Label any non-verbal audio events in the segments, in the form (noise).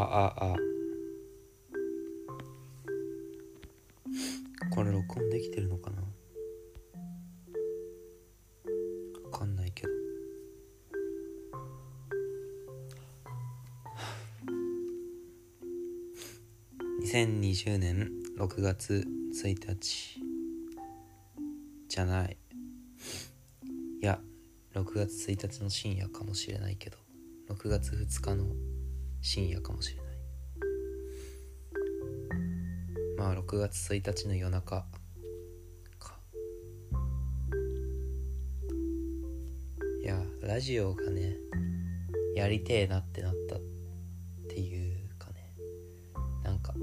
ああこれ録音できてるのかな？わかんないけど。2020年6月1日じゃない。いや6月1日の深夜かもしれないけど。6月2日の深夜かもしれない。まあ6月1日の夜中か。いやラジオがねやりてえなってなったっていうかね。なんか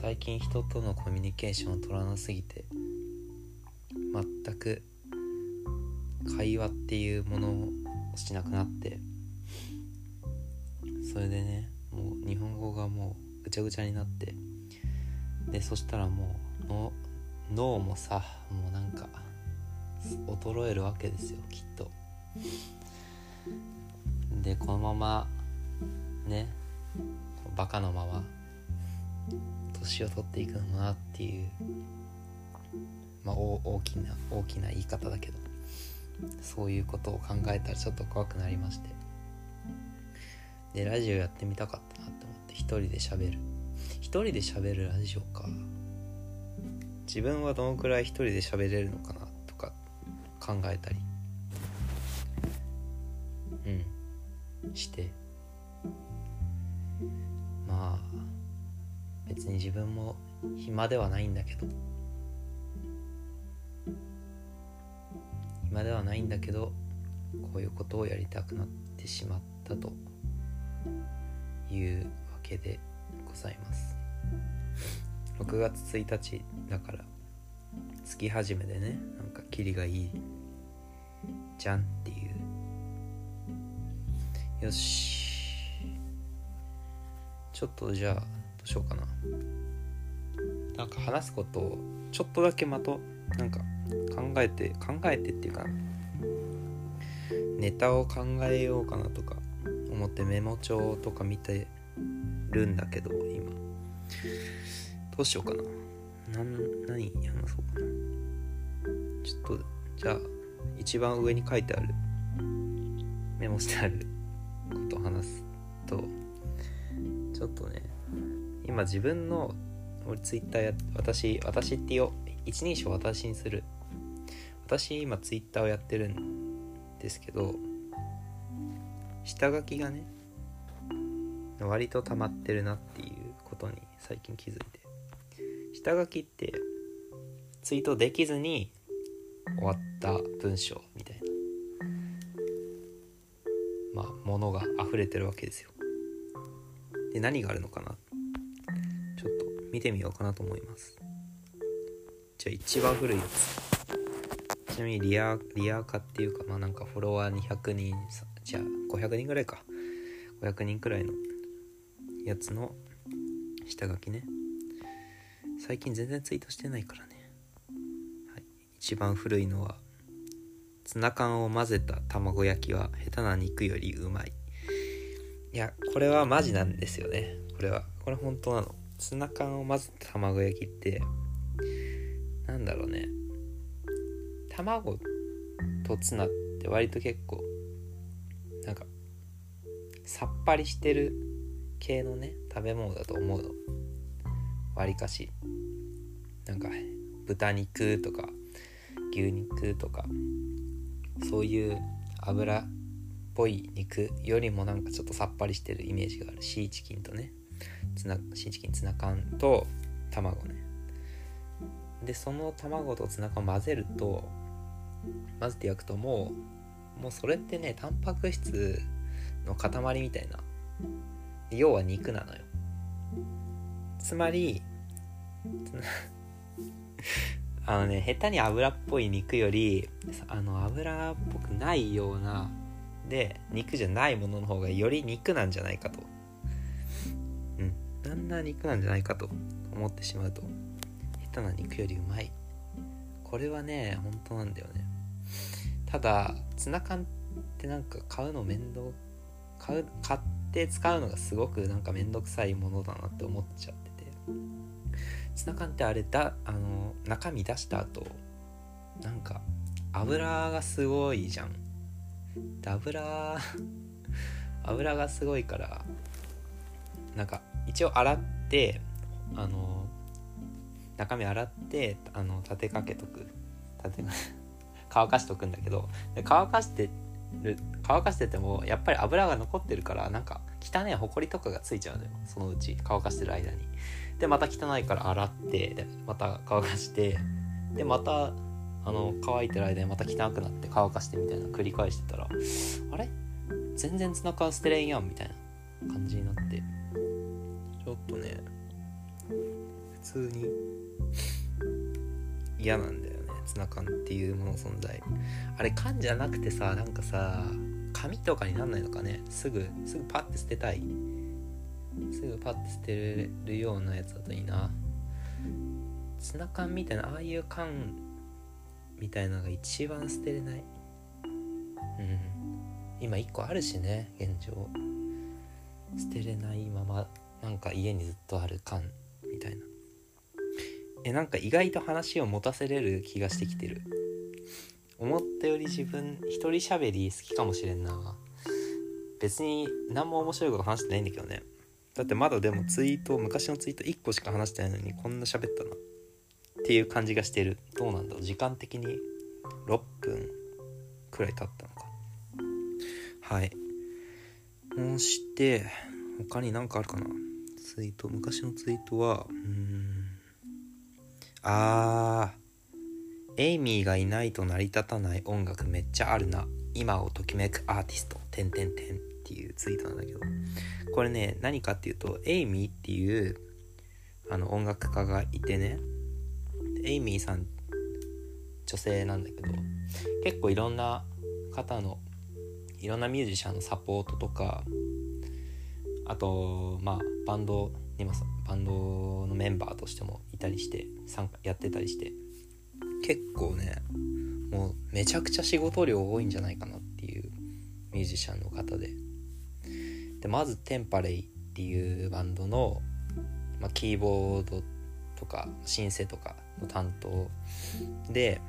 最近人とのコミュニケーションを取らなすぎて全く会話っていうものをしなくなってそれでねもう日本語がもうぐちゃぐちゃになってでそしたらもうの脳もさもうなんか衰えるわけですよきっと。でこのままねバカのまま年を取っていくのかなっていうまあ大きな大きな言い方だけどそういうことを考えたらちょっと怖くなりまして。でラジオやってみたかったなって思って一人で喋る。一人で喋るラジオか。自分はどのくらい一人で喋れるのかなとか考えたり。うん。して。まあ別に自分も暇ではないんだけど。暇ではないんだけどこういうことをやりたくなってしまったと。いうわけでございます。6月1日だから月始めでねなんかキリがいいじゃんっていう。よし。ちょっとじゃあどうしようかな。なんか話すことをちょっとだけまとなんか考えて考えてっていうかネタを考えようかなとか思ってメモ帳とか見てるんだけど今。どうしようかな。なん何話そうかなちょっとじゃあ一番上に書いてある。メモしてある。ことを話すとちょっとね今自分の俺ツイッターや私私ってよ一人称私にする。私今ツイッターをやってるんですけど下書きがね割と溜まってるなっていうことに最近気づいて。下書きってツイートできずに終わった文章みたいな。まあものが溢れてるわけですよ。で何があるのかな？ちょっと見てみようかなと思います。じゃあ一番古いやつ。ちなみにリアリア化っていうかまあなんかフォロワー200人じゃあ500人ぐらいか。500人くらいのやつの下書きね。最近全然ツイートしてないからね、はい、一番古いのはツナ缶を混ぜた卵焼きは下手な肉よりうまい。いやこれはマジなんですよね。これは。これ本当なの。ツナ缶を混ぜた卵焼きってなんだろうね。卵とツナって割と結構なんかさっぱりしてる系のね食べ物だと思うの。わりかし。なんか豚肉とか牛肉とかそういう油っぽい肉よりもなんかちょっとさっぱりしてるイメージがある。シーチキンとね。ツナシーチキンツナ缶と卵ね。でその卵とツナ缶を混ぜると混ぜて焼くともうもうそれってねタンパク質の塊みたいな。要は肉なのよ。つまり (laughs) あのね下手に油っぽい肉よりあの油っぽくないようなで肉じゃないものの方がより肉なんじゃないかと。うん。なんな肉なんじゃないかと。思ってしまうと。下手な肉よりうまい。これはね本当なんだよね。ただツナ缶ってなんか買うの面倒買う買って使うのがすごくなんか面倒くさいものだなって思っちゃってて。ツナ缶ってあれだあの中身出した後なんか油がすごいじゃん。油 (laughs) 油がすごいからなんか一応洗ってあの中身洗ってあの立てかけとく。立てかけ。乾かしとくんだけど乾かしてる乾かしててもやっぱり油が残ってるからなんか汚いほこりとかがついちゃうのよ。そのうち乾かしてる間に。でまた汚いから洗ってでまた乾かしてでまたあの乾いてる間にまた汚くなって乾かしてみたいな繰り返してたらあれ？全然ツナ缶捨てれんやんみたいな感じになって。ちょっとね普通に嫌なんだよツナ缶っていうもの存在。あれ缶じゃなくてさなんかさ紙とかになんないのかね。すぐすぐパッて捨てたい。すぐパッて捨てれるようなやつだといいな。ツナ缶みたいなああいう缶みたいなのが一番捨てれない。うん。今1個あるしね現状。捨てれないままなんか家にずっとある缶みたいな。えなんか意外と話を持たせれる気がしてきてる。思ったより自分一人喋り好きかもしれんな。別に何も面白いこと話してないんだけどね。だってまだでもツイート昔のツイート1個しか話してないのにこんな喋ったなっていう感じがしてる。どうなんだろう。時間的に6分くらい経ったのか。はい。そして他に何かあるかな。ツイート昔のツイートはうん。あーエイミーがいないと成り立たない音楽めっちゃあるな。今をときめくアーティストてんてんてんっていうツイートなんだけど。これね何かっていうとエイミーっていうあの音楽家がいてね。エイミーさん女性なんだけど結構いろんな方のいろんなミュージシャンのサポートとかあとまあバンドにもバンドのメンバーとしてもいたりして参加やってたりして結構ねもうめちゃくちゃ仕事量多いんじゃないかなっていうミュージシャンの方で。でまずテンパレイっていうバンドの、まあ、キーボードとかシンセとかの担当で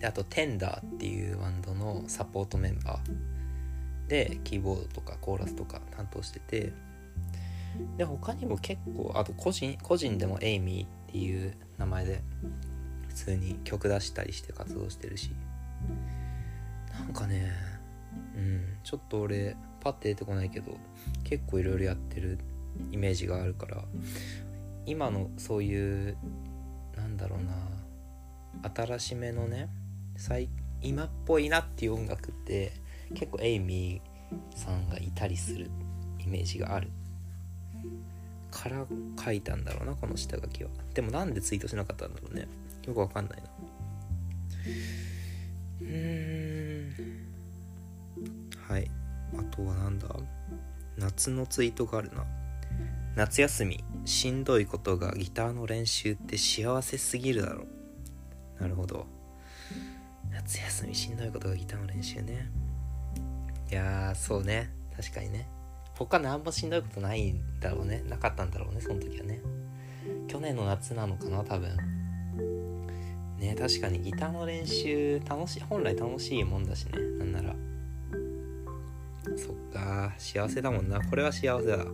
であとテンダーっていうバンドのサポートメンバーでキーボードとかコーラスとか担当しててで他にも結構あと個人個人でもエイミーっていう名前で普通に曲出したりして活動してるし。なんかねうんちょっと俺パッて出てこないけど結構いろいろやってるイメージがあるから今のそういうなんだろうな新しめのね最今っぽいなっていう音楽って結構エイミーさんがいたりするイメージがある。から書いたんだろうなこの下書きは。でもなんでツイートしなかったんだろうね。よくわかんないな。うーん。はい。あとはなんだ？夏のツイートがあるな。夏休みしんどいことがギターの練習って幸せすぎるだろなるほど。夏休みしんどいことがギターの練習ね。いやそうね。確かにね。他何もしんどいことないんだろうね。なかったんだろうねその時はね。去年の夏なのかな多分。ね確かにギターの練習楽しい本来楽しいもんだしね。なんなら。そっか幸せだもんな。これは幸せだ。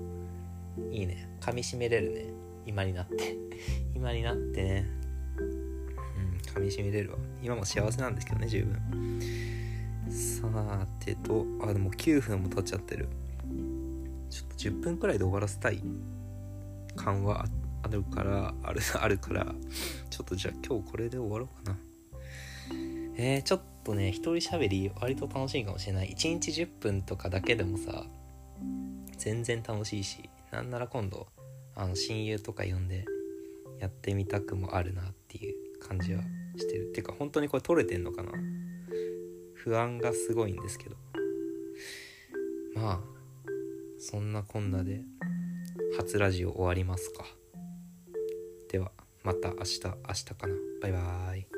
いいね。噛みしめれるね。今になって。(laughs) 今になってね。うん噛みしめれるわ。今も幸せなんですけどね十分。さてとあでも9分も経っちゃってる。ちょっと10分くらいで終わらせたい感はあるからある (laughs) あるからちょっとじゃあ今日これで終わろうかな。えー、ちょっとね一人喋り割と楽しいかもしれない。1日10分とかだけでもさ全然楽しいしなんなら今度あの親友とか呼んでやってみたくもあるなっていう感じはしてる。っていうか本当にこれ撮れてんのかな？不安がすごいんですけど。まあそんなこんなで初ラジオ終わりますか？ではまた明日明日かな。バイバーイ。